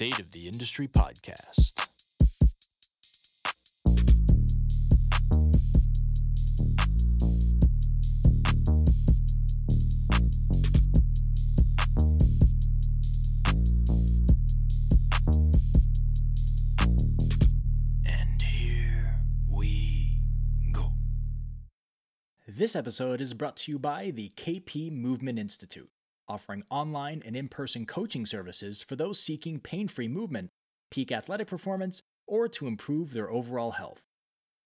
State of the Industry podcast. And here we go. This episode is brought to you by the KP Movement Institute, offering online and in person coaching services for those seeking pain free movement, peak athletic performance, or to improve their overall health.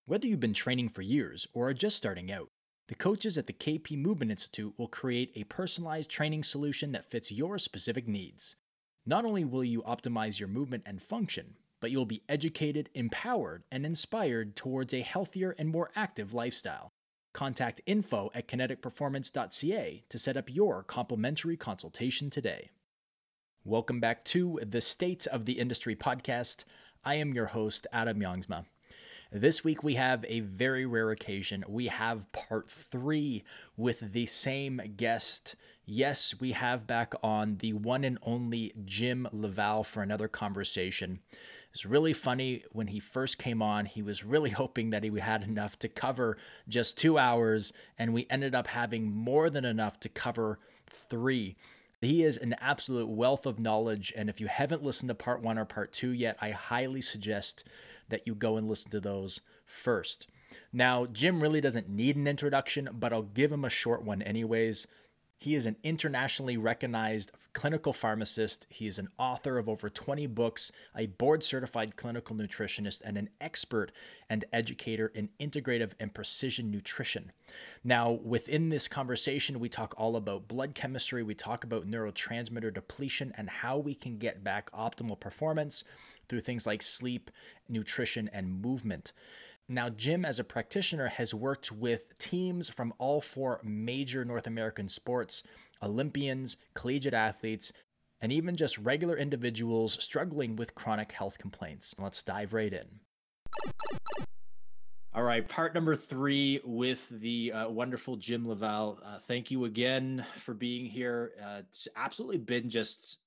Whether you've been training for years or are just starting out, the coaches at the KP Movement Institute will create a personalized training solution that fits your specific needs. Not only will you optimize your movement and function, but you'll be educated, empowered, and inspired towards a healthier and more active lifestyle. Contact info at kineticperformance.ca to set up your complimentary consultation today. Welcome back to the State of the Industry podcast. I am your host, Adam Youngsma. This week we have a very rare occasion. We have part three with the same guest. Yes, we have back on the one and only Jim LaValle for another conversation. It's really funny when he first came on, he was really hoping that he had enough to cover just two hours, and we ended up having more than enough to cover three. He is an absolute wealth of knowledge. And if you haven't listened to part one or part two yet, I highly suggest that you go and listen to those first. Now, Jim really doesn't need an introduction, but I'll give him a short one anyways. He is an internationally recognized clinical pharmacist. He is an author of over 20 books, a board certified clinical nutritionist, and an expert and educator in integrative and precision nutrition. Now, within this conversation, we talk all about blood chemistry, we talk about neurotransmitter depletion, and how we can get back optimal performance through things like sleep, nutrition, and movement. Now, Jim, as a practitioner, has worked with teams from all four major North American sports Olympians, collegiate athletes, and even just regular individuals struggling with chronic health complaints. Let's dive right in. All right, part number three with the uh, wonderful Jim LaValle. Uh, thank you again for being here. Uh, it's absolutely been just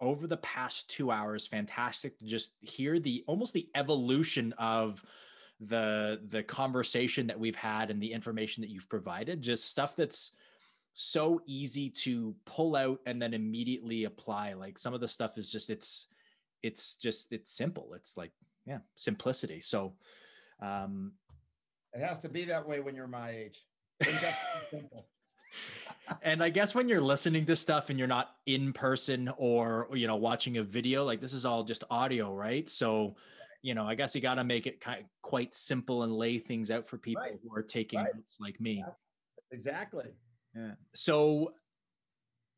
over the past two hours fantastic to just hear the almost the evolution of the the conversation that we've had and the information that you've provided just stuff that's so easy to pull out and then immediately apply. Like some of the stuff is just it's it's just it's simple. It's like yeah simplicity. So um it has to be that way when you're my age. And I guess when you're listening to stuff and you're not in person or you know watching a video, like this is all just audio, right? So, you know, I guess you got to make it kind of quite simple and lay things out for people right. who are taking right. notes like me. Exactly. Yeah. So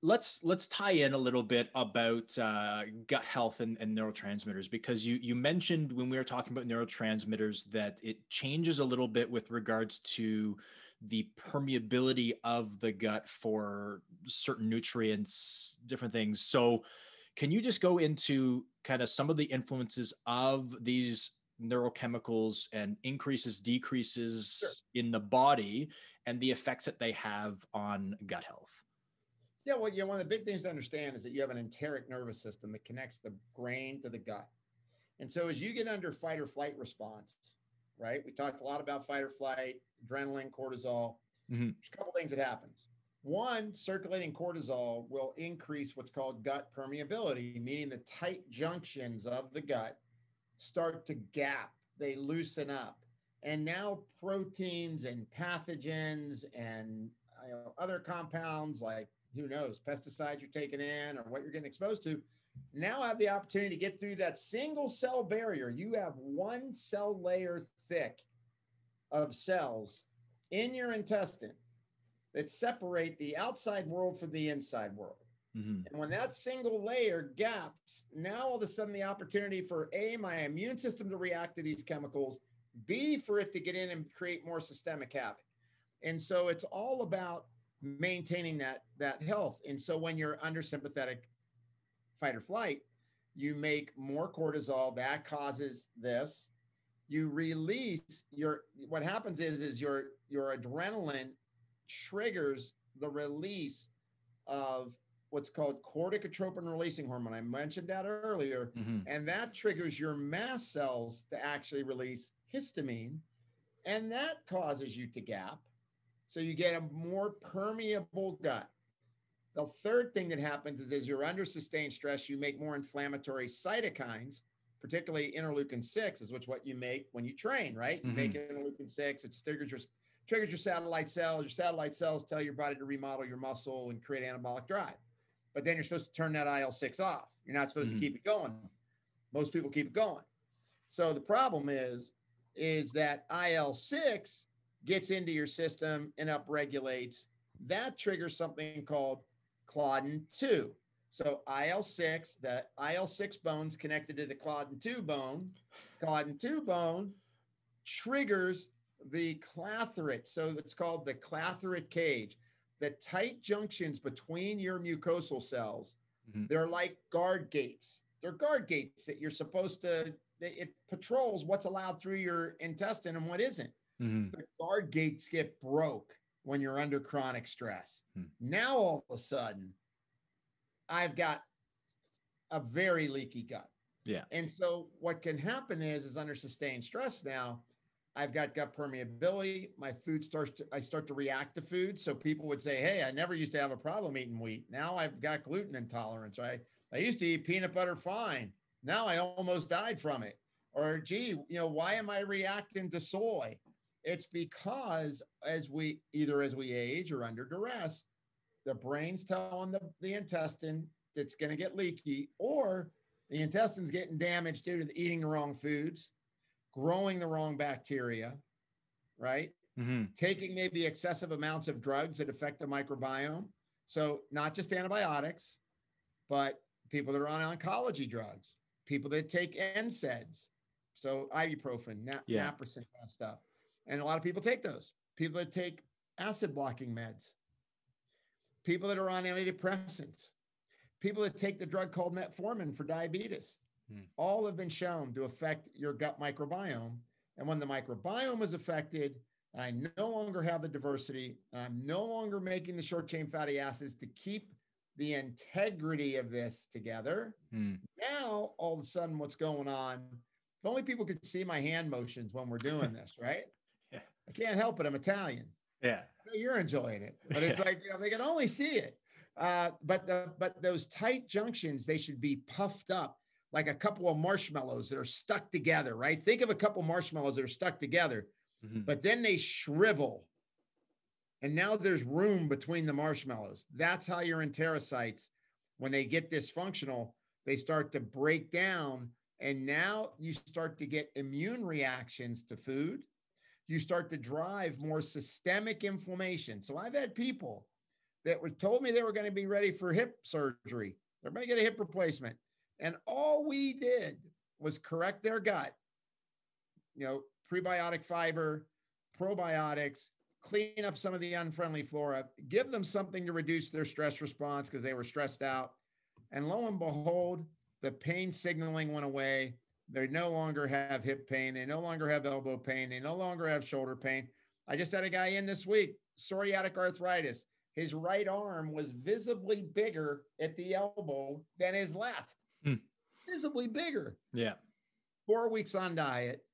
let's let's tie in a little bit about uh, gut health and, and neurotransmitters because you you mentioned when we were talking about neurotransmitters that it changes a little bit with regards to the permeability of the gut for certain nutrients, different things. So, can you just go into kind of some of the influences of these neurochemicals and increases, decreases sure. in the body and the effects that they have on gut health? Yeah, well, you know, one of the big things to understand is that you have an enteric nervous system that connects the brain to the gut. And so as you get under fight or flight response, right? We talked a lot about fight or flight, adrenaline, cortisol. Mm-hmm. There's a couple things that happens. One, circulating cortisol will increase what's called gut permeability, meaning the tight junctions of the gut start to gap, they loosen up. And now proteins and pathogens and you know, other compounds like who knows, pesticides you're taking in or what you're getting exposed to, now have the opportunity to get through that single cell barrier. You have one cell layer thick of cells in your intestine that separate the outside world from the inside world. Mm-hmm. And when that single layer gaps, now all of a sudden the opportunity for A, my immune system to react to these chemicals, B, for it to get in and create more systemic havoc. And so it's all about maintaining that that health. And so when you're under sympathetic fight or flight, you make more cortisol that causes this. You release your what happens is is your your adrenaline triggers the release of what's called corticotropin releasing hormone. I mentioned that earlier. Mhm. And that triggers your mast cells to actually release histamine. And that causes you to gap. So you get a more permeable gut. The third thing that happens is as you're under sustained stress, you make more inflammatory cytokines, particularly interleukin 6 is which what you make when you train, right? You make interleukin 6, it triggers your triggers your satellite cells. Your satellite cells tell your body to remodel your muscle and create anabolic drive. But then you're supposed to turn that IL-6 off. You're not supposed Mhm. to keep it going. Most people keep it going. So the problem is, is that IL-6 gets into your system and upregulates. That triggers something called Claudin 2. So IL-6, the IL-6 bones connected to the Claudin 2 bone, Claudin 2 bone triggers the clathrate. So it's called the clathrate cage. The tight junctions between your mucosal cells, Mhm. they're like guard gates. They're guard gates that you're supposed to, it patrols what's allowed through your intestine and what isn't. Mhm. The guard gates get broke when you're under chronic stress. Hmm. Now all of a sudden, I've got a very leaky gut. Yeah. And so what can happen is, is under sustained stress now, I've got gut permeability. My food starts to, I start to react to food. So people would say, Hey, I never used to have a problem eating wheat. Now I've got gluten intolerance. I, I used to eat peanut butter fine. Now I almost died from it. Or gee, you know, why am I reacting to soy? It's because as we either as we age or under duress, the brain's telling the, the intestine it's going to get leaky, or the intestine's getting damaged due to eating the wrong foods, growing the wrong bacteria, right? Mhm. Taking maybe excessive amounts of drugs that affect the microbiome. So, not just antibiotics, but people that are on oncology drugs, people that take NSAIDs, so ibuprofen, na- Yeah. naproxen, kind of stuff. And a lot of people take those. People that take acid blocking meds, people that are on antidepressants, people that take the drug called metformin for diabetes. Hmm. All have been shown to affect your gut microbiome. And when the microbiome is affected, and I no longer have the diversity, and I'm no longer making the short chain fatty acids to keep the integrity of this together. Mm. Now, all of a sudden, what's going on? If only people could see my hand motions when we're doing this, right? Yeah. I can't help it. I'm Italian. Yeah. You're enjoying it, but it's Yeah. like you know, they can only see it. Uh, but the but those tight junctions, they should be puffed up like a couple of marshmallows that are stuck together, right? Think of a couple marshmallows that are stuck together, Mhm. but then they shrivel. And now there's room between the marshmallows. That's how your enterocytes, when they get dysfunctional, they start to break down. And now you start to get immune reactions to food. You start to drive more systemic inflammation. So I've had people that was told me they were going to be ready for hip surgery. They're going to get a hip replacement. And all we did was correct their gut, you know, prebiotic fiber, probiotics, clean up some of the unfriendly flora, give them something to reduce their stress response because they were stressed out. And lo and behold, the pain signaling went away. They no longer have hip pain. They no longer have elbow pain. They no longer have shoulder pain. I just had a guy in this week, psoriatic arthritis. His right arm was visibly bigger at the elbow than his left. Hmm. Visibly bigger Yeah. four weeks on diet,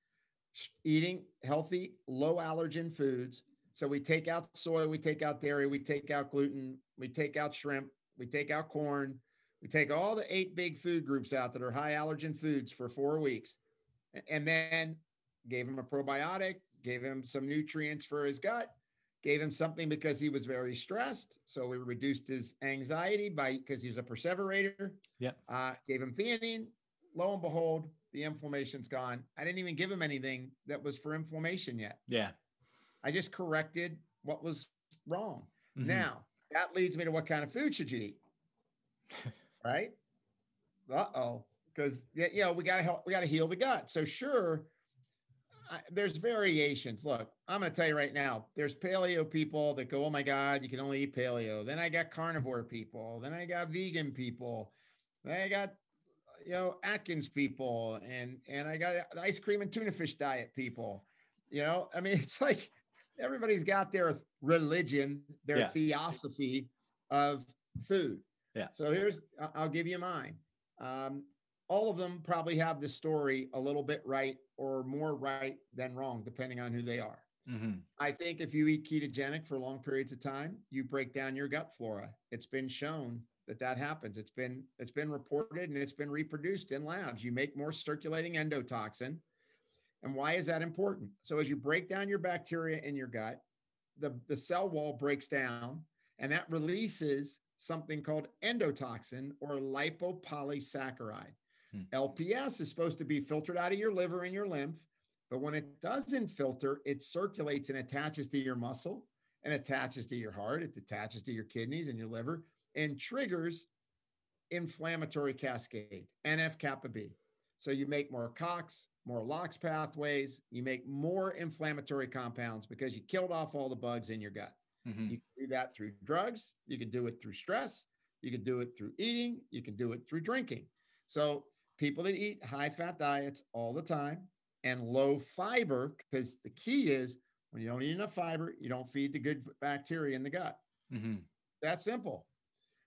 eating healthy, low allergen foods. So we take out soy, we take out dairy, we take out gluten, we take out shrimp, we take out corn, we take all the eight big food groups out that are high allergen foods for four weeks. And then gave him a probiotic, gave him some nutrients for his gut, gave him something because he was very stressed. So we reduced his anxiety by because he's a perseverator. Yeah. Uh, gave him theanine. Lo and behold, the inflammation's gone. I didn't even give him anything that was for inflammation yet. Yeah. I just corrected what was wrong. Mhm. Now that leads me to what kind of food should you eat? right? Uh oh, because you know we got to help. We got to heal the gut. So sure, I, there's variations. Look, I'm going to tell you right now. There's paleo people that go, "Oh my God, you can only eat paleo." Then I got carnivore people. Then I got vegan people. Then I got you know Atkins people, and and I got ice cream and tuna fish diet people. You know, I mean, it's like everybody's got their religion, their Yeah. theosophy of food. Yeah. So here's, I'll give you mine. Um, all of them probably have the story a little bit right or more right than wrong, depending on who they are. Mm-hmm. I think if you eat ketogenic for long periods of time, you break down your gut flora. It's been shown that that happens. It's been it's been reported and it's been reproduced in labs. You make more circulating endotoxin. And why is that important? So as you break down your bacteria in your gut, the, the cell wall breaks down and that releases something called endotoxin or lipopolysaccharide. Hmm. LPS is supposed to be filtered out of your liver and your lymph, but when it doesn't filter, it circulates and attaches to your muscle and attaches to your heart, it attaches to your kidneys and your liver and triggers inflammatory cascade, NF kappa B. So you make more COX, more LOX pathways, you make more inflammatory compounds because you killed off all the bugs in your gut. Mm-hmm. You can do that through drugs, you can do it through stress, you can do it through eating, you can do it through drinking. So people that eat high fat diets all the time and low fiber, because the key is when you don't eat enough fiber, you don't feed the good bacteria in the gut. Mm-hmm. That simple.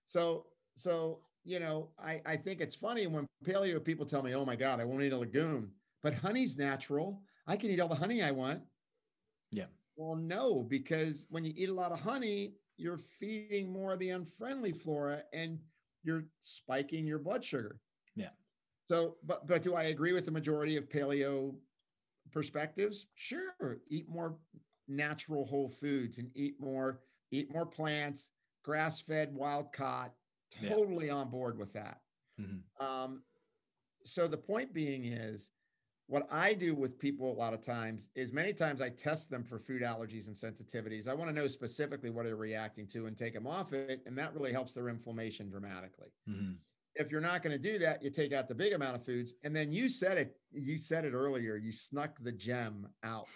So, so you know, I, I think it's funny when paleo people tell me, oh my God, I won't eat a legume, but honey's natural. I can eat all the honey I want. Yeah. Well, no, because when you eat a lot of honey, you're feeding more of the unfriendly flora and you're spiking your blood sugar. Yeah. So, but but do I agree with the majority of paleo perspectives? Sure. Eat more natural whole foods and eat more, eat more plants, grass-fed, wild caught. Yeah. Totally on board with that. Mm-hmm. Um, so the point being is what I do with people a lot of times is many times I test them for food allergies and sensitivities. I want to know specifically what they're reacting to and take them off it. And that really helps their inflammation dramatically. Mm-hmm. If you're not going to do that, you take out the big amount of foods. And then you said it, you said it earlier, you snuck the gem out.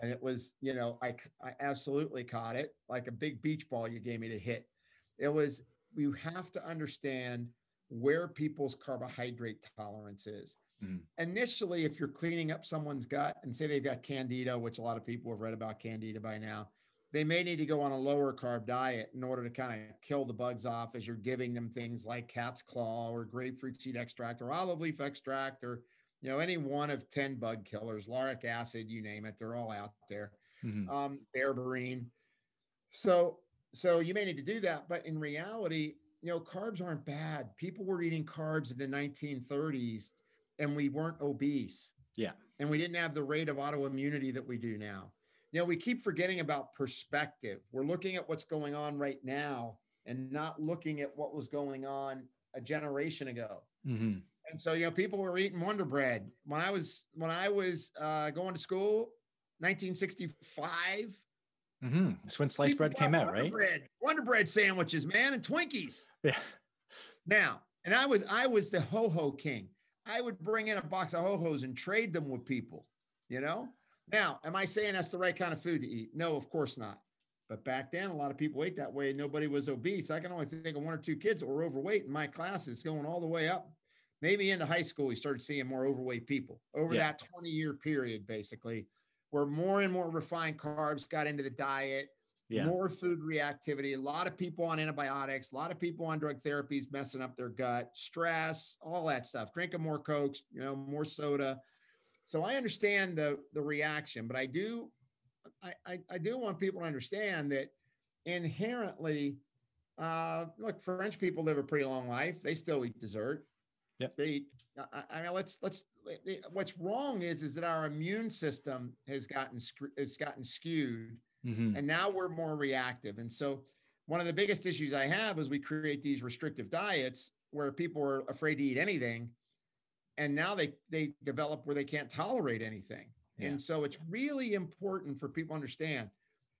And it was, you know, I, I absolutely caught it like a big beach ball you gave me to hit. It was, you have to understand where people's carbohydrate tolerance is. Mhm. Initially, if you're cleaning up someone's gut and say they've got candida, which a lot of people have read about candida by now, they may need to go on a lower carb diet in order to kind of kill the bugs off as you're giving them things like cat's claw or grapefruit seed extract or olive leaf extract or you know any one of 10 bug killers lauric acid you name it they're all out there Mm-hmm. um, berberine. So, so you may need to do that, but in reality, you know, carbs aren't bad. People were eating carbs in the 1930s, and we weren't obese. Yeah. and we didn't have the rate of autoimmunity that we do now. You know, we keep forgetting about perspective. We're looking at what's going on right now and not looking at what was going on a generation ago. Mm-hmm. And so, you know, people were eating Wonder Bread when I was when I was uh, going to school, 1965. Mm-hmm. That's when sliced bread came out, Wonder right? Bread, Wonder Bread sandwiches, man, and Twinkies. Yeah. Now, and I was I was the ho ho king. I would bring in a box of ho hos and trade them with people. You know. Now, am I saying that's the right kind of food to eat? No, of course not. But back then, a lot of people ate that way, nobody was obese. I can only think of one or two kids that were overweight in my classes, going all the way up. Maybe into high school, we started seeing more overweight people over Yeah. that 20 year period, basically, where more and more refined carbs got into the diet Yeah. more food reactivity, a lot of people on antibiotics, a lot of people on drug therapies messing up their gut, stress, all that stuff, drinking more cokes, you know, more soda. So I understand the the reaction, but I do I I, I do want people to understand that inherently uh look, French people live a pretty long life. They still eat dessert. Yep. They eat, I, I mean let's let's what's wrong is is that our immune system has gotten has gotten skewed Mm-hmm. and now we're more reactive. And so, one of the biggest issues I have is we create these restrictive diets where people are afraid to eat anything, and now they they develop where they can't tolerate anything. Yeah. And so, it's really important for people to understand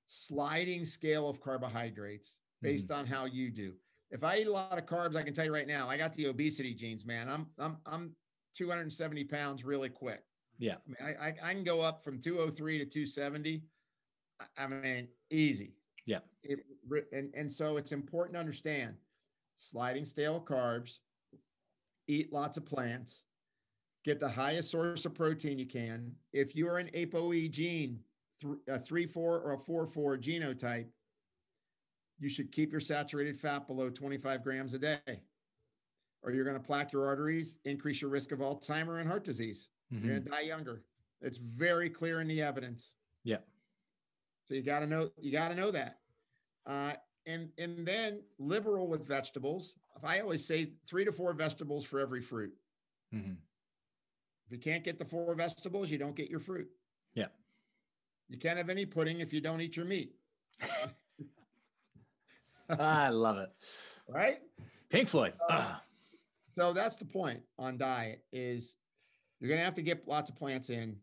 sliding scale of carbohydrates based mm-hmm. on how you do. If I eat a lot of carbs, I can tell you right now, I got the obesity genes, man. I'm I'm I'm 270 pounds really quick. Yeah. I mean, I, I, I can go up from 203 to 270. I- mean, easy. Yeah. It, and, and so it's important to understand sliding scale carbs, eat lots of plants, get the highest source of protein you can. If you're an ApoE gene, a 3 4 or a 4 4 genotype, you should keep your saturated fat below 25 grams a day, or you're going to plaque your arteries, increase your risk of Alzheimer and heart disease. Mhm. You're going to die younger. It's very clear in the evidence. Yeah. So you got to know you got to know that. Uh, and and then liberal with vegetables. I always say three to four vegetables for every fruit. Mhm. If you can't get the four vegetables, you don't get your fruit. Yeah. You can't have any pudding if you don't eat your meat, I love it. right? Pink Floyd. So-. So that's the point on diet is you're going to have to get lots of plants in.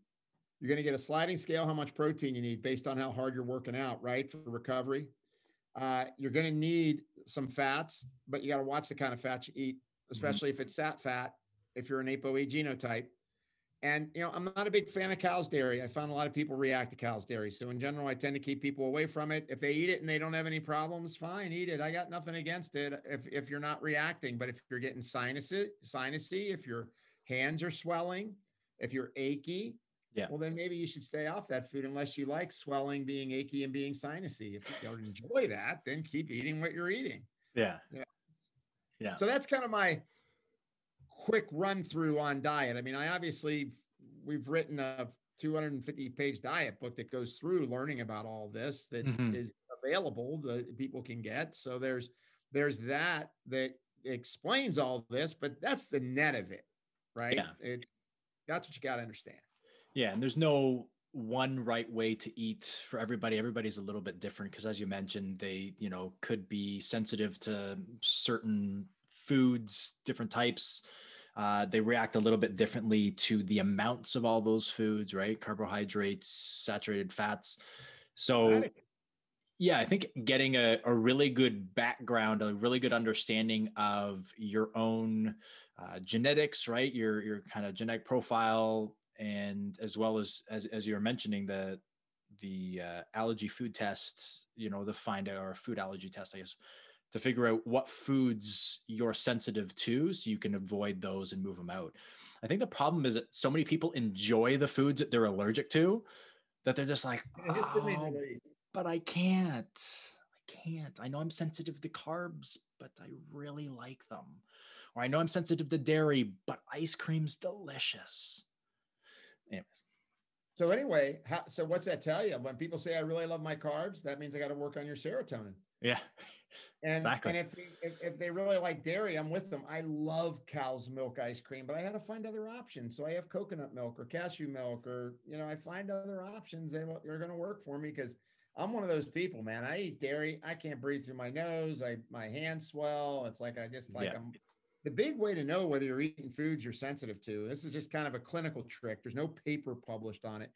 You're going to get a sliding scale how much protein you need based on how hard you're working out, right? For recovery. Uh, you're going to need some fats, but you got to watch the kind of fats you eat, especially if it's sat fat, if you're an ApoE genotype. And, you know, I'm not a big fan of cow's dairy. I found a lot of people react to cow's dairy. So in general, I tend to keep people away from it. If they eat it and they don't have any problems, fine, eat it. I got nothing against it if, if you're not reacting. But if you're getting sinusy, sinusy, if your hands are swelling, if you're achy, Yeah. well, then maybe you should stay off that food unless you like swelling, being achy, and being sinusy. If you don't enjoy that, then keep eating what you're eating. Yeah. Yeah. Yeah. So that's kind of my quick run through on diet. I mean, I obviously we've written a 250 page diet book that goes through learning about all this that is Mhm. available that people can get. So there's there's that that explains all this, but that's the net of it, right? Yeah. It's that's what you got to understand. Yeah, and there's no one right way to eat for everybody. Everybody's a little bit different because, as you mentioned, they you know could be sensitive to certain foods, different types. Uh, they react a little bit differently to the amounts of all those foods, right? Carbohydrates, saturated fats. So yeah, I think getting a, a really good background, a really good understanding of your own uh, genetics, right? Your your kind of genetic profile, and as well as as as you were mentioning the the uh, allergy food test, you know, the find or food allergy test, I guess, to figure out what foods you're sensitive to, so you can avoid those and move them out. I think the problem is that so many people enjoy the foods that they're allergic to that they're just like, "Oh, but I can't. I can't. I know I'm sensitive to carbs, but I really like them. Or I know I'm sensitive to dairy, but ice cream's delicious. Anyways, So anyway, how, so what's that tell you? When people say I really love my carbs, that means I got to work on your serotonin. yeah, And, Exactly. and if, they- if if they really like dairy, I'm with them. I love cow's milk ice cream, but I had to find other options. So I have coconut milk or cashew milk, or you know, I find other options. Will- they're going to work for me because I'm one of those people, man. I eat dairy, I can't breathe through my nose. I my hands swell. It's like I just like Yeah. I'm. The big way to know whether you're eating foods you're sensitive to. This is just kind of a clinical trick. There's no paper published on it,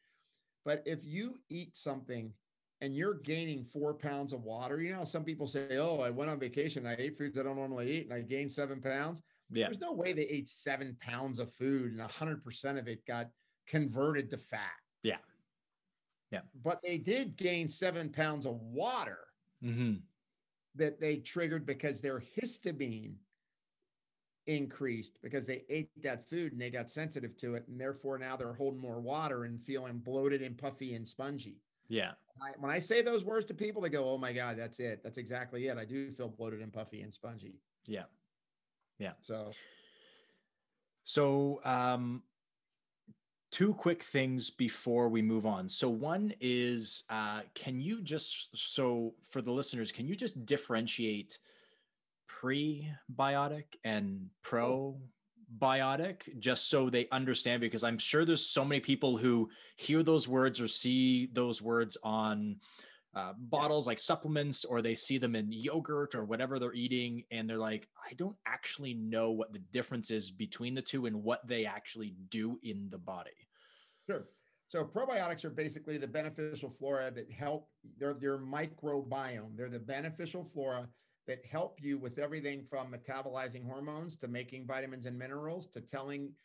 but if you eat something and you're gaining four pounds of water, you know, some people say, Oh, I went on vacation. I ate foods I don't normally eat and I gained seven pounds. yeah, There's no way they ate seven pounds of food and 100% of it got converted to fat. Yeah. Yeah. But they did gain seven pounds of water hmm that they triggered because their histamine increased because they ate that food and they got sensitive to it. And therefore now they're holding more water and feeling bloated and puffy and spongy. Yeah, I, when I say those words to people, they go, "Oh my God, that's it. That's exactly it. I do feel bloated and puffy and spongy." yeah. Yeah. So So, um, two quick things before we move on. So, one is, uh, can you just so for the listeners, can you just differentiate prebiotic and probiotic, just so they understand? Because I'm sure there's so many people who hear those words or see those words on uh, bottles like supplements or they see them in yogurt or whatever they're eating and they're like i don't actually know what the difference is between the two and what they actually do in the body sure. So probiotics are basically the beneficial flora that help. They're their microbiome. They're the beneficial flora that help you with everything from metabolizing hormones to making vitamins and minerals to telling.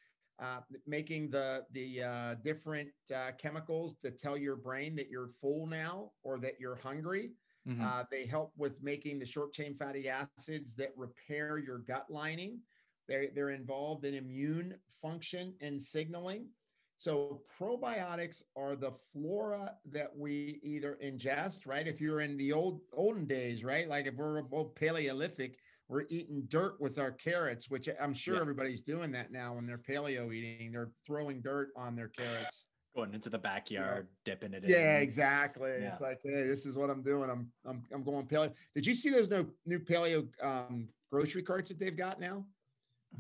Uh, making the the uh, different uh, chemicals that tell your brain that you're full now or that you're hungry. Mhm. Uh, they help with making the short chain fatty acids that repair your gut lining. They're, they're involved in immune function and signaling. So probiotics are the flora that we either ingest, right? If you're in the old olden days, right? Like if we're old Paleolithic, we're eating dirt with our carrots, which I'm sure Yeah. everybody's doing that now when they're paleo eating. They're throwing dirt on their carrots. Going into the backyard, dipping it in. Yeah, exactly. Yeah. It's like, hey, this is what I'm doing. I'm I'm I'm going paleo. Did you see those no new paleo um, grocery carts that they've got now?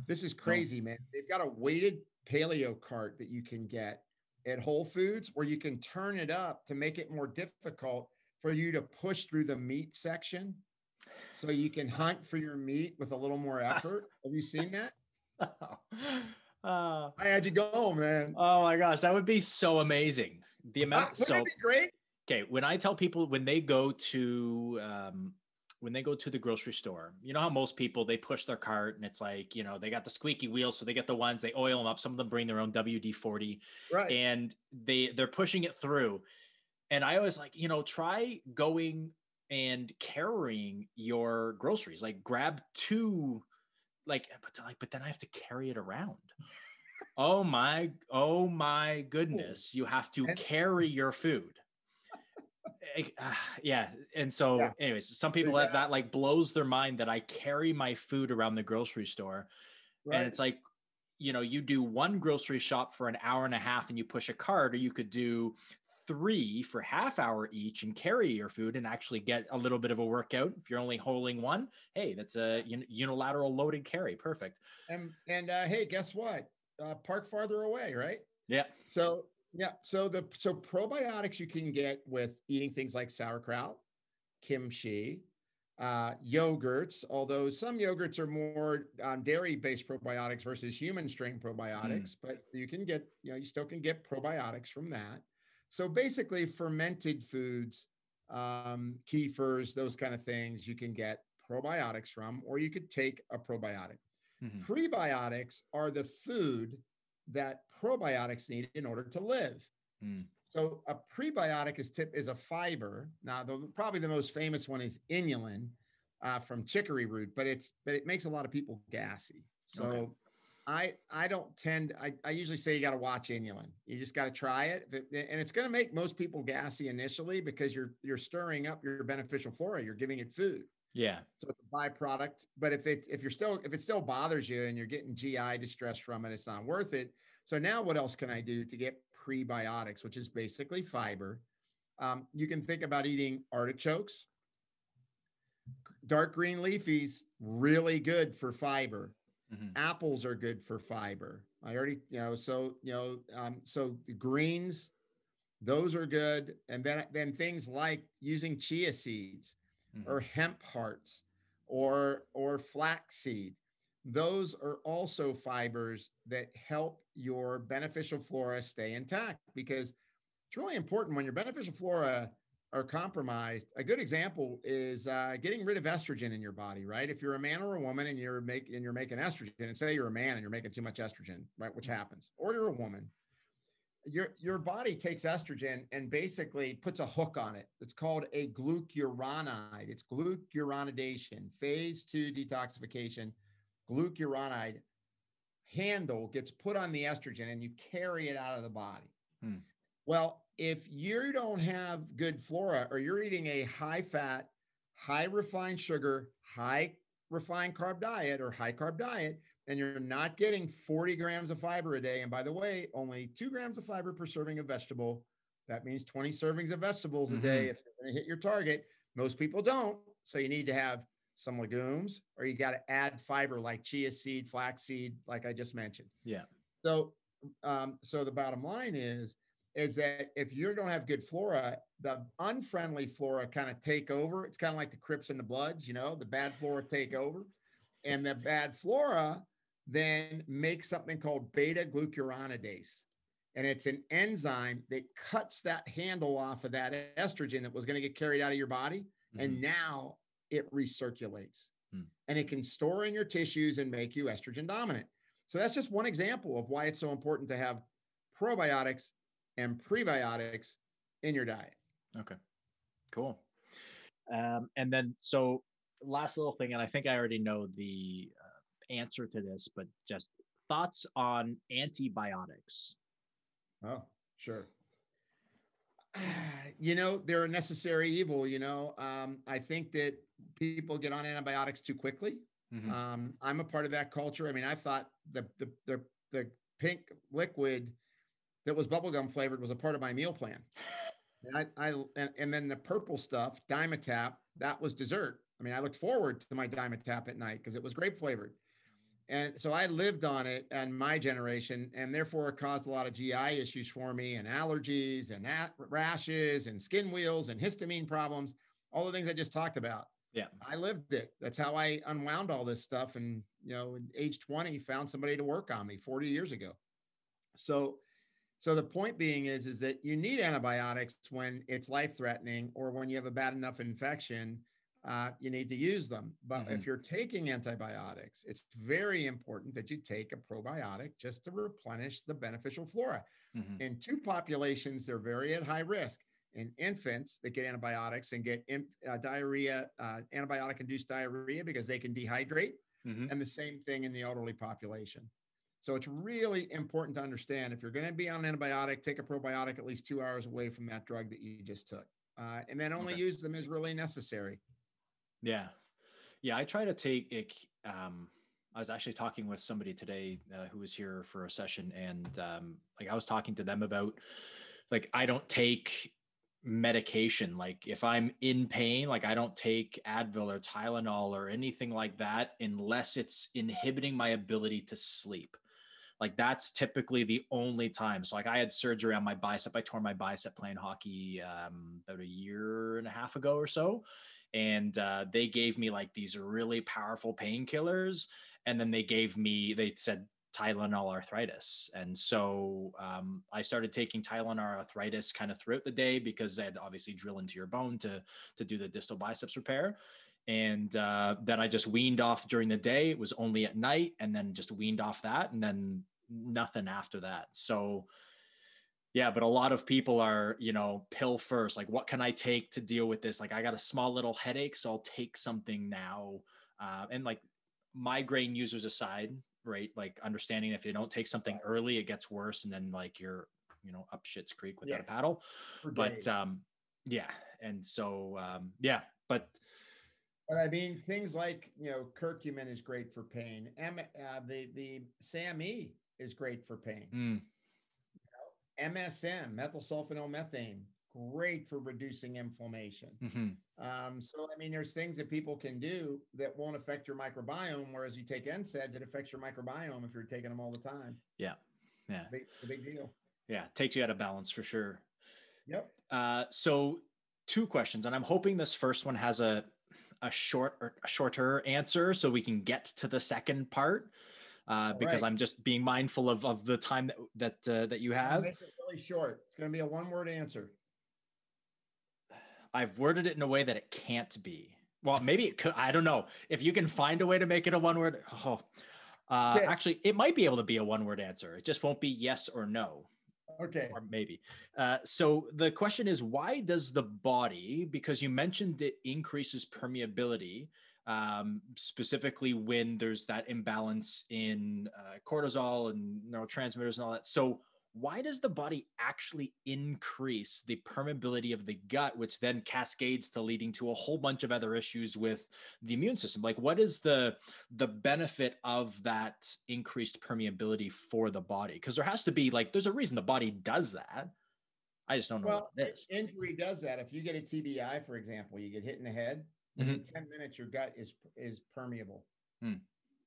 This is crazy, man. They've got a weighted paleo cart that you can get at Whole Foods where you can turn it up to make it more difficult for you to push through the meat section. So you can hunt for your meat with a little more effort. Have you seen that? Uh, I had you go, man. oh my gosh, that would be so amazing. The amount. Wouldn't so it be great? okay when i tell people when they go to um, when they go to the grocery store you know how most people they push their cart and it's like you know they got the squeaky wheels so they get the ones they oil them up some of them bring their own wd-40 Right. and they they're pushing it through. And i always like you know try going and carrying your groceries like grab two like but like but then i have to carry it around. Oh my oh my goodness you have to And- carry your food yeah and so Yeah. anyways some people that Yeah. that like blows their mind that i carry my food around the grocery store right. and it's like you know you do one grocery shop for an hour and a half and you push a cart or you could do three for half hour each and carry your food and actually get a little bit of a workout if you're only holding one hey that's a unilateral loaded carry perfect And and uh, hey, guess what? Uh, park farther away, right? yeah So yeah, so the so probiotics you can get with eating things like sauerkraut, kimchi, uh, yogurts. Although some yogurts are more um, dairy-based probiotics versus human strain probiotics, but you can get you know you still can get probiotics from that. So basically, fermented foods, um, kefirs, those kind of things, you can get probiotics from, or you could take a probiotic. Mhm. Prebiotics are the food that probiotics need in order to live. Mm. So a prebiotic is tip is a fiber. Now, the, probably the most famous one is inulin uh, from chicory root, but it's but it makes a lot of people gassy. So Okay. I I don't tend I, I usually say you got to watch inulin. You just got to try it, it- and it's going to make most people gassy initially because you're you're stirring up your beneficial flora. You're giving it food yeah. So it's a byproduct but if it if you're still if it still bothers you and you're getting gi distress from it it's not worth it. So now what else can i do to get prebiotics which is basically fiber? Um, you can think about eating artichokes dark green leafies really good for fiber. Mhm. apples are good for fiber. I already you know so you know um, so the greens those are good. And then then things like using chia seeds Mhm. or hemp hearts or or flaxseed those are also fibers that help your beneficial flora stay intact because it's really important when your beneficial flora are compromised. A good example is uh, getting rid of estrogen in your body right? If you're a man or a woman and you're making and you're making estrogen and say you're a man and you're making too much estrogen right which happens or you're a woman your your body takes estrogen and basically puts a hook on it. It's called a glucuronide. It's glucuronidation, phase two detoxification. Glucuronide handle gets put on the estrogen and you carry it out of the body. Hmm. Well, if you don't have good flora or you're eating a high fat, high refined sugar, high refined carb diet or high carb diet, and you're not getting 40 grams of fiber a day. And by the way, only two grams of fiber per serving of vegetable. That means 20 servings of vegetables a day if you're going to hit your target. Most people don't. So you need to have some legumes or you got to add fiber like chia seed, flaxseed, like I just mentioned. yeah So, um, so the bottom line is, is that if you don't have good flora, the unfriendly flora kind of take over. It's kind of like the Crips and the Bloods, you know, the bad flora take over, and the bad flora then make something called beta glucuronidase, and it's an enzyme that cuts that handle off of that estrogen that was going to get carried out of your body, and Mhm. now it recirculates, Hmm. and it can store in your tissues and make you estrogen dominant. So that's just one example of why it's so important to have probiotics and prebiotics in your diet. Okay, cool. Um, and then, so last little thing, and I think I already know the uh, answer to this, but just thoughts on antibiotics. Oh, sure. You know, they're a necessary evil. You know, um, I think that people get on antibiotics too quickly. Mhm. Um, I'm a part of that culture. I mean, I thought the the the, the pink liquid that was bubblegum flavored was a part of my meal plan. And I, I and, and then the purple stuff, Dimetapp, that was dessert. I mean, I looked forward to my Dimetapp at night because it was grape flavored. And so I lived on it and my generation, and therefore it caused a lot of GI issues for me and allergies and rashes and skin wheals and histamine problems, all the things I just talked about. Yeah. I lived it. That's how I unwound all this stuff. And, you know, at age 20, found somebody to work on me 40 years ago. So, so the point being is, is that you need antibiotics when it's life threatening or when you have a bad enough infection, uh, you need to use them. But Mhm. if you're taking antibiotics, it's very important that you take a probiotic just to replenish the beneficial flora. Mhm. In two populations, they're very at high risk. In infants that get antibiotics and get in, uh, diarrhea, uh, antibiotic induced diarrhea because they can dehydrate, Mhm. and the same thing in the elderly population. So it's really important to understand if you're going to be on an antibiotic, take a probiotic at least two hours away from that drug that you just took. Uh, and then only Okay. use them as really necessary. Yeah. Yeah. I try to take it. Um, I was actually talking with somebody today uh, who was here for a session, and um, like I was talking to them about, like, I don't take medication. Like, if I'm in pain, like, I don't take Advil or Tylenol or anything like that unless it's inhibiting my ability to sleep. Like, that's typically the only time. So, like, I had surgery on my bicep. I tore my bicep playing hockey um, about a year and a half ago or so and uh, they gave me like these really powerful painkillers and then they gave me they said tylenol arthritis. And so um, i started taking tylenol arthritis kind of throughout the day because they had to obviously drill into your bone to to do the distal biceps repair. And uh, then i just weaned off during the day. It was only at night and then just weaned off that and then nothing after that. So yeah, but a lot of people are, you know, pill first. Like, what can I take to deal with this? Like, I got a small little headache, so I'll take something now. Uh, and like migraine users aside, right? Like understanding if you don't take something early, it gets worse, and then like you're, you know, up shit's creek without Yeah. a paddle. But um, yeah, and so um, yeah, but But I mean, things like you know, curcumin is great for pain. M, uh, the the SAMe is great for pain. mm, MSM, methylsulfonylmethane, great for reducing inflammation. mhm, Um, so I mean, there's things that people can do that won't affect your microbiome, whereas you take NSAIDs, it affects your microbiome if you're taking them all the time. yeah, yeah, Big, a big deal. yeah, takes you out of balance for sure. Yep. Uh, so two questions, and I'm hoping this first one has a a short or a shorter answer, so we can get to the second part. Uh, because right. I'm just being mindful of of the time that that uh, that you have. Make it really short. It's going to be a one-word answer. I've worded it in a way that it can't be. Well, maybe it could. I don't know if you can find a way to make it a one word. Oh, uh, Okay. actually, it might be able to be a one word answer. It just won't be yes or no. Okay. or maybe. Uh, so the question is, why does the body? Because you mentioned it increases permeability, um, specifically when there's that imbalance in uh, cortisol and neurotransmitters and all that. So why does the body actually increase the permeability of the gut, which then cascades to leading to a whole bunch of other issues with the immune system? Like, what is the the benefit of that increased permeability for the body? Because there has to be like, there's a reason the body does that. I just don't know Well, what it is. injury does that. If you get a TBI, for example, you get hit in the head. Mm-hmm. In ten minutes, your gut is is permeable. Hmm.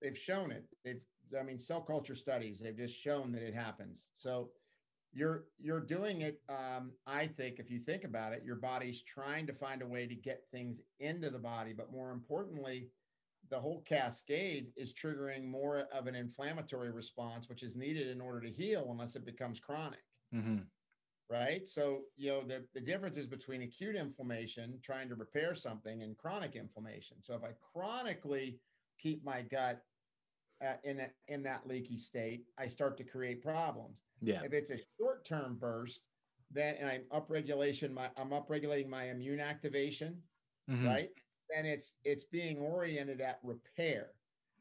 They've shown it. They've, I mean, cell culture studies. They've just shown that it happens. So you're you're doing it. Um, I think if you think about it, your body's trying to find a way to get things into the body, but more importantly, the whole cascade is triggering more of an inflammatory response, which is needed in order to heal, unless it becomes chronic Mm-hmm. Right? So, you know, the, the difference is between acute inflammation, trying to repair something, and chronic inflammation. So, if I chronically keep my gut uh, in, that, in that leaky state, I start to create problems. Yeah. If it's a short term burst, then and I'm upregulation my I'm upregulating my immune activation, Mhm. right? Then it's it's being oriented at repair.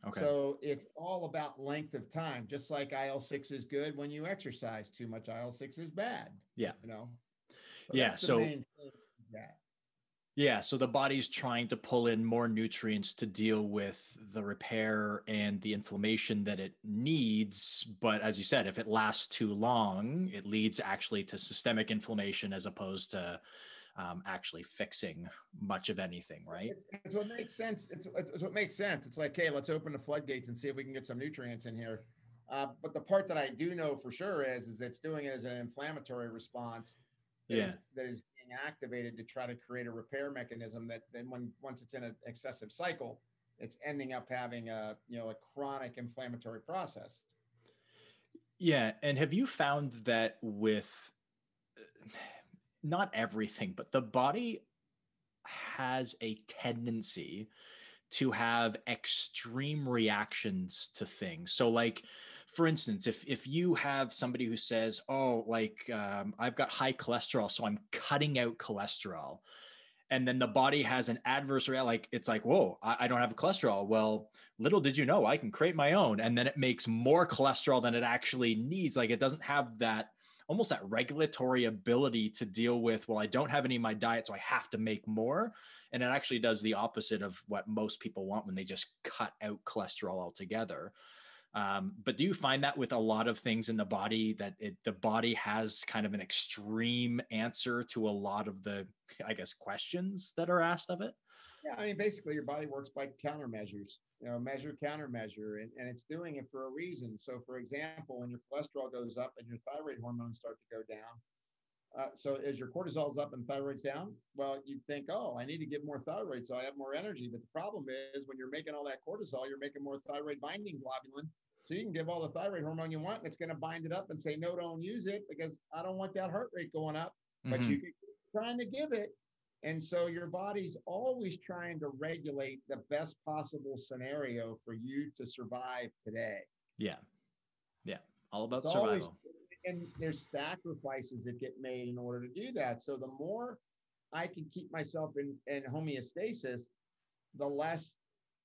Okay. So it's all about length of time. Just like IL six is good when you exercise. Too much IL six is bad. Yeah. You know. Yeah, so- with that. Yeah, so the body's trying to pull in more nutrients to deal with the repair and the inflammation that it needs. But as you said, if it lasts too long, it leads actually to systemic inflammation as opposed to um, actually fixing much of anything, right? It's, it's what makes sense. It's, it's what makes sense. It's like, hey, let's open the floodgates and see if we can get some nutrients in here. Uh, but the part that I do know for sure is, is it's doing it as an inflammatory response. that is- Yeah. that is being activated to try to create a repair mechanism that then when once it's in an excessive cycle, it's ending up having a you know a chronic inflammatory process. Yeah, and have you found that with not everything, but the body has a tendency to have extreme reactions to things. So like for instance, if if you have somebody who says, "Oh, like um, I've got high cholesterol, so I'm cutting out cholesterol," and then the body has an adverse reaction, like it's like, "Whoa, I, I don't have cholesterol." Well, little did you know, I can create my own, and then it makes more cholesterol than it actually needs. Like it doesn't have that almost that regulatory ability to deal with. Well, I don't have any in my diet, so I have to make more, and it actually does the opposite of what most people want when they just cut out cholesterol altogether. Um, but do you find that with a lot of things in the body that it, the body has kind of an extreme answer to a lot of the, I guess, questions that are asked of it? Yeah, I mean, basically, your body works by countermeasures. You know, measure, countermeasure, and, and it's doing it for a reason. So, for example, when your cholesterol goes up and your thyroid hormones start to go down, uh, so as your cortisol's up and thyroid's down, well, you'd think, oh, I need to get more thyroid so I have more energy. But the problem is when you're making all that cortisol, you're making more thyroid binding globulin. So you can give all the thyroid hormone you want, and it's going to bind it up and say, no, don't use it because I don't want that heart rate going up. But Mhm. you can keep trying to give it. And so your body's always trying to regulate the best possible scenario for you to survive today. yeah, yeah, all about It's survival. always, and there's sacrifices that get made in order to do that. So the more I can keep myself in, in homeostasis, the less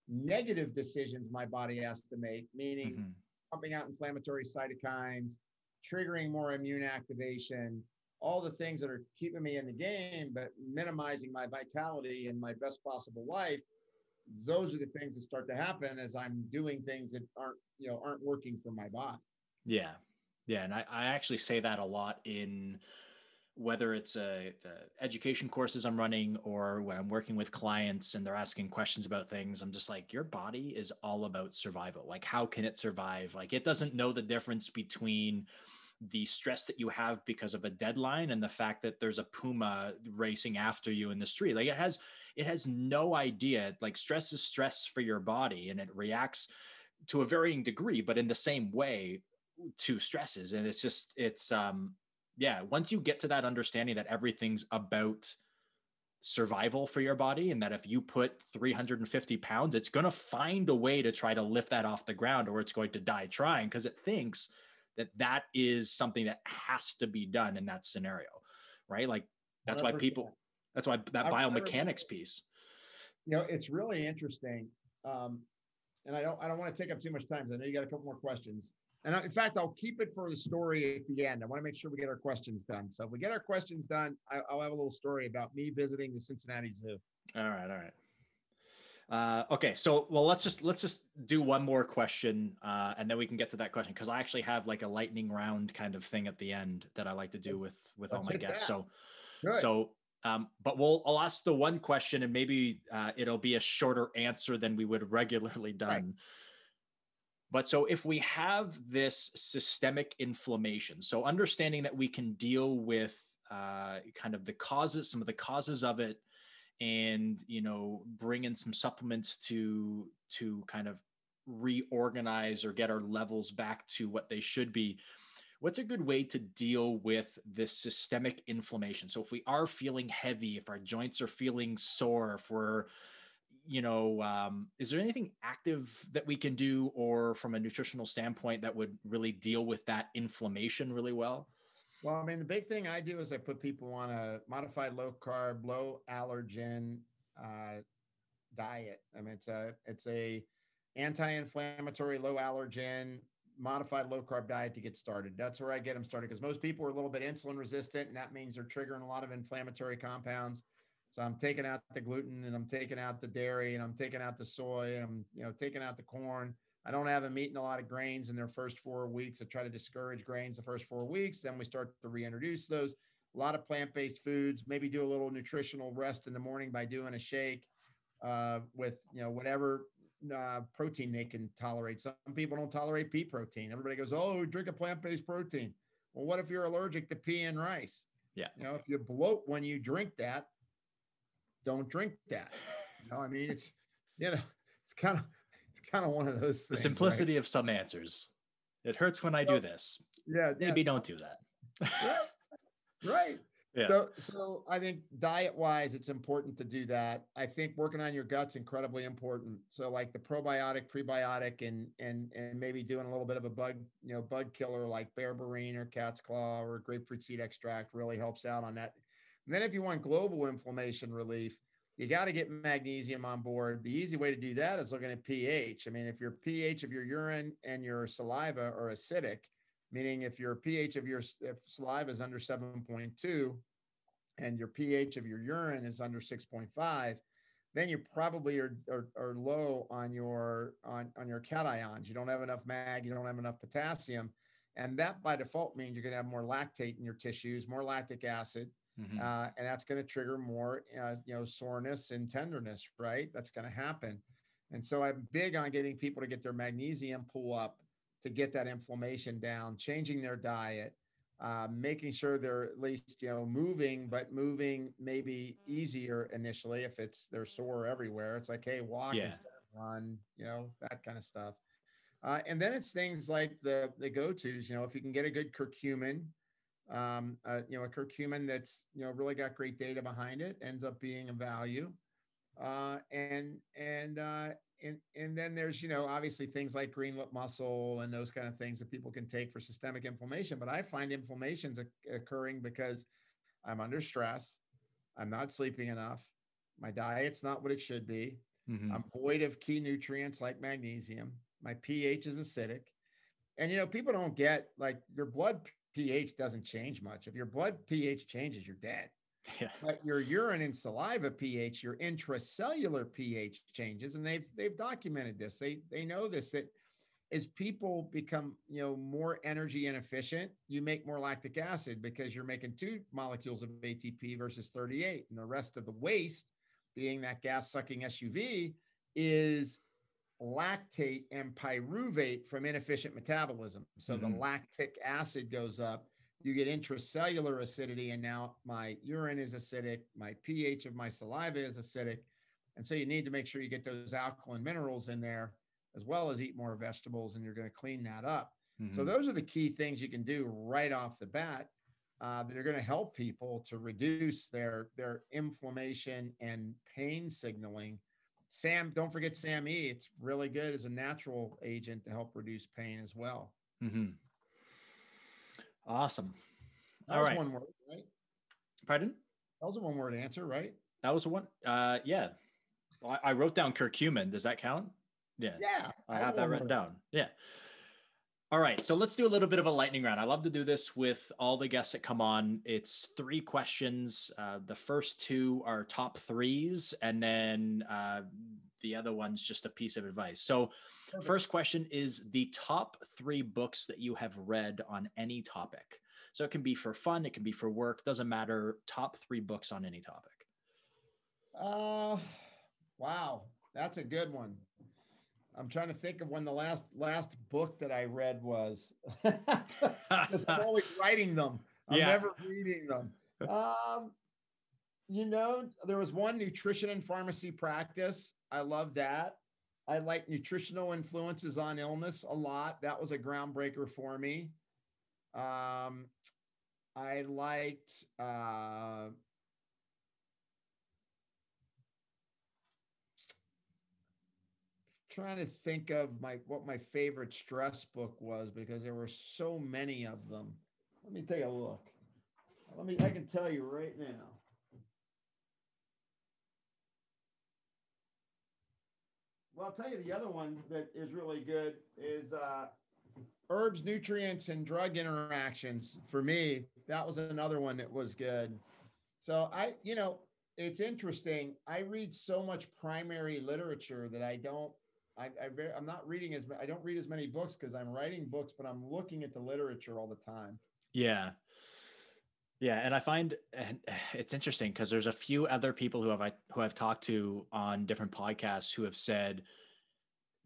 negative decisions my body has to make, meaning Mhm. pumping out inflammatory cytokines, triggering more immune activation, all the things that are keeping me in the game, but minimizing my vitality and my best possible life. Those are the things that start to happen as I'm doing things that aren't, you know, aren't working for my body. Yeah. Yeah. And I, I actually say that a lot in whether it's uh, the education courses I'm running or when I'm working with clients and they're asking questions about things. I'm just like, your body is all about survival. Like, how can it survive? Like, it doesn't know the difference between the stress that you have because of a deadline and the fact that there's a puma racing after you in the street. Like it has it has no idea. Like stress is stress for your body and it reacts to a varying degree but in the same way to stresses. And it's just it's um yeah once you get to that understanding that everything's about survival for your body and that if you put 350 pounds it's going to find a way to try to lift that off the ground or it's going to die trying because it thinks that that is something that has to be done in that scenario right like that's why 100%. people that's why that biomechanics piece You know, it's really interesting. Um, and I don't, I don't want to take up too much time. I know you got a couple more questions. And I, in fact, I'll keep it for the story at the end. I want to make sure we get our questions done. So if we get our questions done, I, I'll have a little story about me visiting the Cincinnati Zoo. all right all right uh, okay so well let's just let's just do one more question uh, and then we can get to that question because i actually have like a lightning round kind of thing at the end that i like to do with with all let's my guests that. so Good. So, um, but we'll I'll ask the one question, and maybe uh, it'll be a shorter answer than we would regularly done. Right. But so if we have this systemic inflammation, so understanding that we can deal with uh, kind of the causes, some of the causes of it, and you know, bring in some supplements to to kind of reorganize or get our levels back to what they should be. What's a good way to deal with this systemic inflammation? So if we are feeling heavy if our joints are feeling sore if we're you know um, is there anything active that we can do or from a nutritional standpoint that would really deal with that inflammation really well Well, I mean, the big thing I do is I put people on a modified low carb, low allergen uh, diet. I mean, it's a it's a anti-inflammatory, low allergen, modified low carb diet to get started. That's where I get them started because most people are a little bit insulin resistant, and that means they're triggering a lot of inflammatory compounds. So I'm taking out the gluten and I'm taking out the dairy and I'm taking out the soy and I'm you know taking out the corn. I don't have them eating a lot of grains in their first four weeks. I try to discourage grains the first four weeks. Then we start to reintroduce those. A lot of plant-based foods. Maybe do a little nutritional rest in the morning by doing a shake uh, with you know whatever uh, protein they can tolerate. Some people don't tolerate pea protein. Everybody goes, "Oh, drink a plant-based protein." Well, what if you're allergic to pea and rice? Yeah. You know, if you bloat when you drink that, don't drink that. You know, I mean, it's you know, it's kind of it's kind of one of those The things, simplicity of some answers. It hurts when I do this. Right? Yeah, Maybe don't do that. yeah, right. Yeah. So, so I think diet wise, it's important to do that. I think working on your gut's incredibly important. So, like the probiotic, prebiotic, and and and maybe doing a little bit of a bug, you know, bug killer like berberine or cat's claw or grapefruit seed extract really helps out on that. And then, if you want global inflammation relief, you got to get magnesium on board. The easy way to do that is looking at pH. I mean, if your pH of your urine and your saliva are acidic, meaning if your pH of your saliva is under 7.2 and your pH of your urine is under 6.5, then you probably are, are, are low on your on, on your cations. You don't have enough mag, you don't have enough potassium. And that by default means you're going to have more lactate in your tissues, more lactic acid, Mhm. uh, and that's going to trigger more, uh, you know, soreness and tenderness, right? That's going to happen. And so I'm big on getting people to get their magnesium pull up to get that inflammation down, changing their diet, uh, making sure they're at least, you know, moving, but moving maybe easier initially if it's they're sore everywhere. It's like, hey, walk Yeah. instead of run, you know, that kind of stuff. Uh, and then it's things like the the go-tos, you know, if you can get a good curcumin, um, uh, you know, a curcumin that's you know really got great data behind it ends up being a value. Uh, and and uh, and and then there's you know obviously things like green lip mussel and those kind of things that people can take for systemic inflammation. But I find inflammations oc- occurring because I'm under stress, I'm not sleeping enough, my diet's not what it should be. Mhm. I'm void of key nutrients like magnesium. My pH is acidic. And you know, people don't get like your blood pH doesn't change much. If your blood pH changes, you're dead. Yeah. But your urine and saliva pH, your intracellular pH changes, and they've they've documented this. They they know this that as people become you know more energy inefficient, you make more lactic acid because you're making two molecules of ATP versus 38, and the rest of the waste, being that gas sucking SUV, is lactate and pyruvate from inefficient metabolism. So Mhm. the lactic acid goes up. You get intracellular acidity, and now my urine is acidic. My pH of my saliva is acidic. And so you need to make sure you get those alkaline minerals in there, as well as eat more vegetables, and you're going to clean that up. So Mhm. those are the key things you can do right off the bat uh, that are going to help people to reduce their their inflammation and pain signaling. Sam, don't forget Sam E. It's really good as a natural agent to help reduce pain as well. Mm-hmm. Awesome. That All was right. one word, right? Pardon? That was a one word answer, right? That was one. Uh, yeah. Well, I, I wrote down curcumin. Does that count? Yeah. Yeah. I have that written word. down. Yeah. All right. So let's do a little bit of a lightning round. I love to do this with all the guests that come on. It's three questions. Uh, the first two are top threes, and then uh, the other one's just a piece of advice. So, first question is the top three books that you have read on any topic. So it can be for fun, it can be for work, doesn't matter. Top three books on any topic. Uh, wow, that's a good one. I'm trying to think of when the last last book that I read was. I'm always writing them. I'm Yeah. never reading them. Um, you know, there was one nutrition and pharmacy practice. I love that. I like nutritional influences on illness a lot. That was a groundbreaker for me. Um, I liked uh, trying to think of my what my favorite stress book was because there were so many of them. Let me take a look. Let me I can tell you right now. Well, I'll tell you the other one that is really good is uh, herbs, nutrients, and drug interactions. For me, that was another one that was good. So I, you know, it's interesting. I read so much primary literature that I don't. I, I I'm not reading as I don't read as many books because I'm writing books, but I'm looking at the literature all the time. Yeah. Yeah, and I find it's interesting because there's a few other people who have I who I've talked to on different podcasts who have said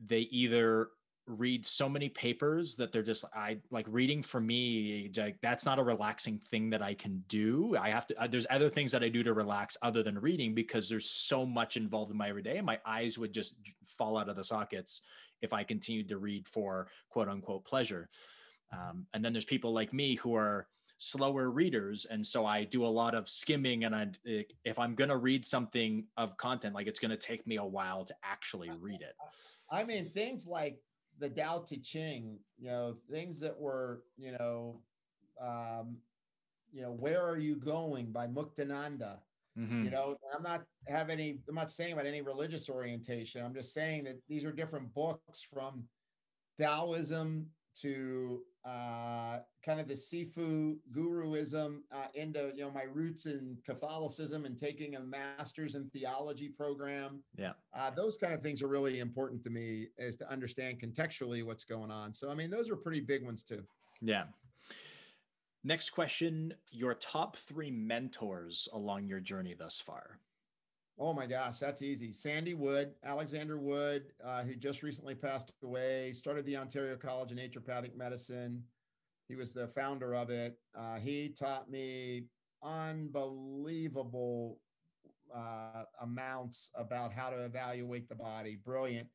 they either read so many papers that they're just I like reading for me like that's not a relaxing thing that I can do. I have to uh, there's other things that I do to relax other than reading because there's so much involved in my everyday and my eyes would just fall out of the sockets if I continued to read for quote unquote pleasure. Um, and then there's people like me who are slower readers and so i do a lot of skimming and i if i'm going to read something of content like it's going to take me a while to actually read it i mean things like the Tao Te Ching, you know, things that were, you know, um, you know, where are you going by Muktananda? Mm-hmm. You know, I'm not have any, I'm not saying about any religious orientation. I'm just saying that these are different books from Taoism to uh, kind of the Sifu guruism uh, into you know my roots in Catholicism and taking a master's in theology program. Yeah, uh, those kind of things are really important to me is to understand contextually what's going on. So I mean, those are pretty big ones too. Yeah. Next question: Your top three mentors along your journey thus far. Oh my gosh, that's easy. Sandy Wood, Alexander Wood, uh, who just recently passed away, started the Ontario College of Naturopathic Medicine. He was the founder of it. Uh, he taught me unbelievable uh, amounts about how to evaluate the body. Brilliant.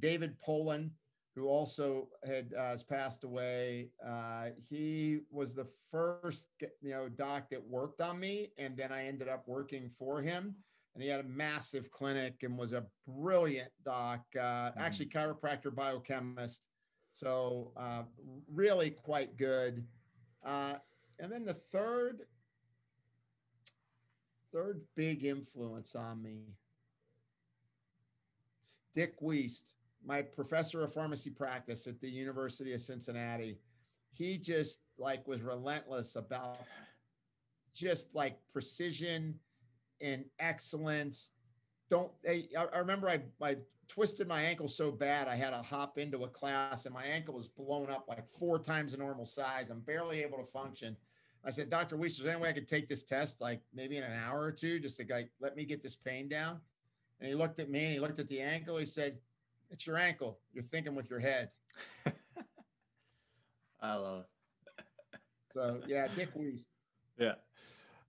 David Pollan, who also had uh, has passed away. Uh, he was the first, you know, doc that worked on me, and then I ended up working for him and he had a massive clinic and was a brilliant doc, uh, mm-hmm. actually chiropractor, biochemist. So uh, really quite good. Uh, and then the third, third big influence on me, Dick Wiest, my professor of pharmacy practice at the University of Cincinnati. He just like was relentless about just like precision in excellence. Don't I, I remember I, I twisted my ankle so bad I had to hop into a class and my ankle was blown up like four times the normal size. I'm barely able to function. I said, Dr. Weiss, is there any way I could take this test like maybe in an hour or two just to like let me get this pain down? And he looked at me and he looked at the ankle. He said, It's your ankle. You're thinking with your head. I love it. so yeah, Dick Weiss. Yeah.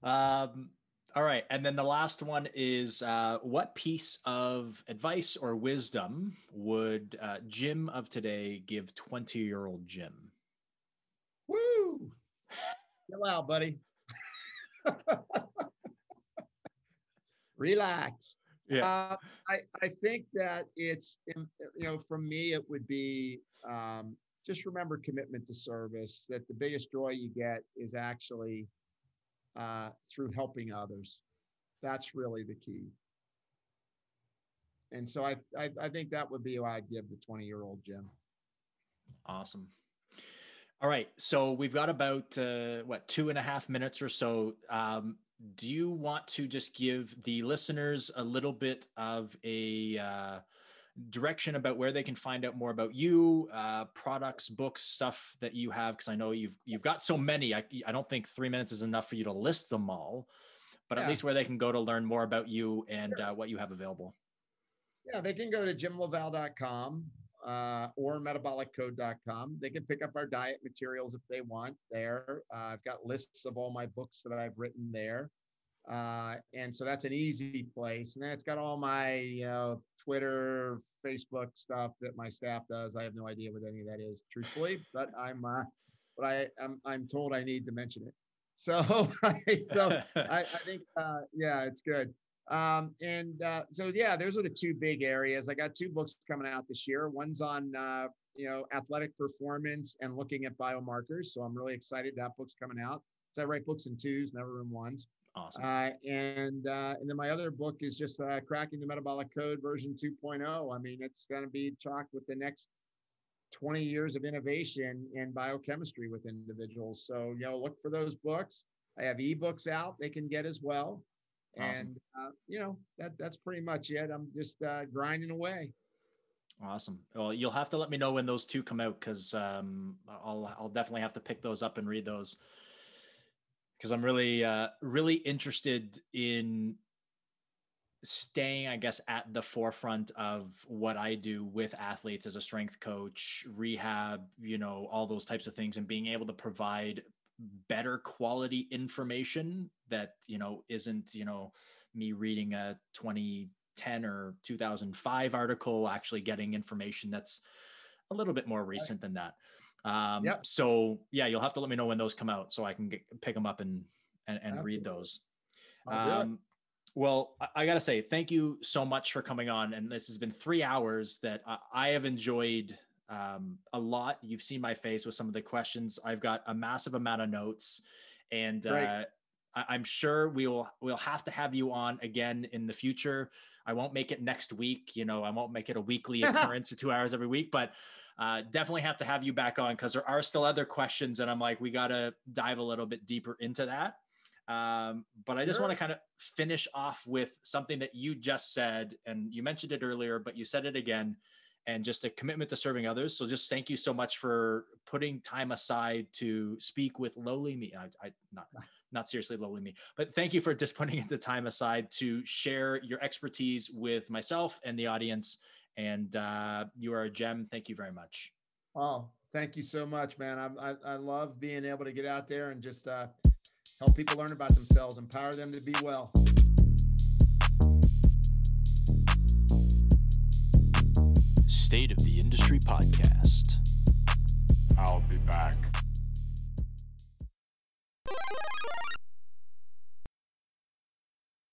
Um, all right. And then the last one is uh, what piece of advice or wisdom would uh, Jim of today give 20 year old Jim? Woo! Chill out, buddy. Relax. Yeah. Uh, I, I think that it's, you know, for me, it would be um, just remember commitment to service, that the biggest joy you get is actually uh, through helping others. That's really the key. And so I, I, I think that would be why I'd give the 20 year old Jim. Awesome. All right. So we've got about uh, what two and a half minutes or so. Um, do you want to just give the listeners a little bit of a uh, direction about where they can find out more about you, uh, products, books, stuff that you have. Because I know you've you've got so many. I I don't think three minutes is enough for you to list them all, but yeah. at least where they can go to learn more about you and sure. uh, what you have available. Yeah, they can go to jimlavalle.com uh, or metaboliccode.com. They can pick up our diet materials if they want there. Uh, I've got lists of all my books that I've written there. Uh, and so that's an easy place. And then it's got all my, you know, Twitter, Facebook stuff that my staff does. I have no idea what any of that is, truthfully, but I'm, uh, but I, I'm, I'm told I need to mention it. So, so I, I think, uh, yeah, it's good. Um, and uh, so, yeah, those are the two big areas. I got two books coming out this year. One's on, uh, you know, athletic performance and looking at biomarkers. So I'm really excited that book's coming out. So I write books in twos, never in ones. Awesome. Uh, and uh, and then my other book is just uh, cracking the metabolic code version 2.0. I mean, it's going to be chocked with the next 20 years of innovation in biochemistry with individuals. So you know, look for those books. I have ebooks out they can get as well. Awesome. And uh, you know that that's pretty much it. I'm just uh, grinding away. Awesome. Well, you'll have to let me know when those two come out because um, I'll I'll definitely have to pick those up and read those because I'm really uh, really interested in staying, I guess, at the forefront of what I do with athletes as a strength coach, rehab, you know, all those types of things, and being able to provide better quality information that you know isn't you know me reading a 2010 or 2005 article actually getting information that's a little bit more recent than that um Yep. so yeah you'll have to let me know when those come out so i can get, pick them up and and, and read those I'll do it. um, well, I, I got to say, thank you so much for coming on. And this has been three hours that I, I have enjoyed um, a lot. You've seen my face with some of the questions. I've got a massive amount of notes, and uh, I, I'm sure we will we'll have to have you on again in the future. I won't make it next week. You know, I won't make it a weekly occurrence or two hours every week, but uh, definitely have to have you back on because there are still other questions, and I'm like, we got to dive a little bit deeper into that. Um, but I just Sure. want to kind of finish off with something that you just said, and you mentioned it earlier, but you said it again, and just a commitment to serving others. So just thank you so much for putting time aside to speak with lowly me. I, I not not seriously lowly me, but thank you for just putting the time aside to share your expertise with myself and the audience. And uh, you are a gem. Thank you very much. Oh, thank you so much, man. I, I, I love being able to get out there and just uh, help people learn about themselves, empower them to be well. State of the Industry Podcast. I'll be back.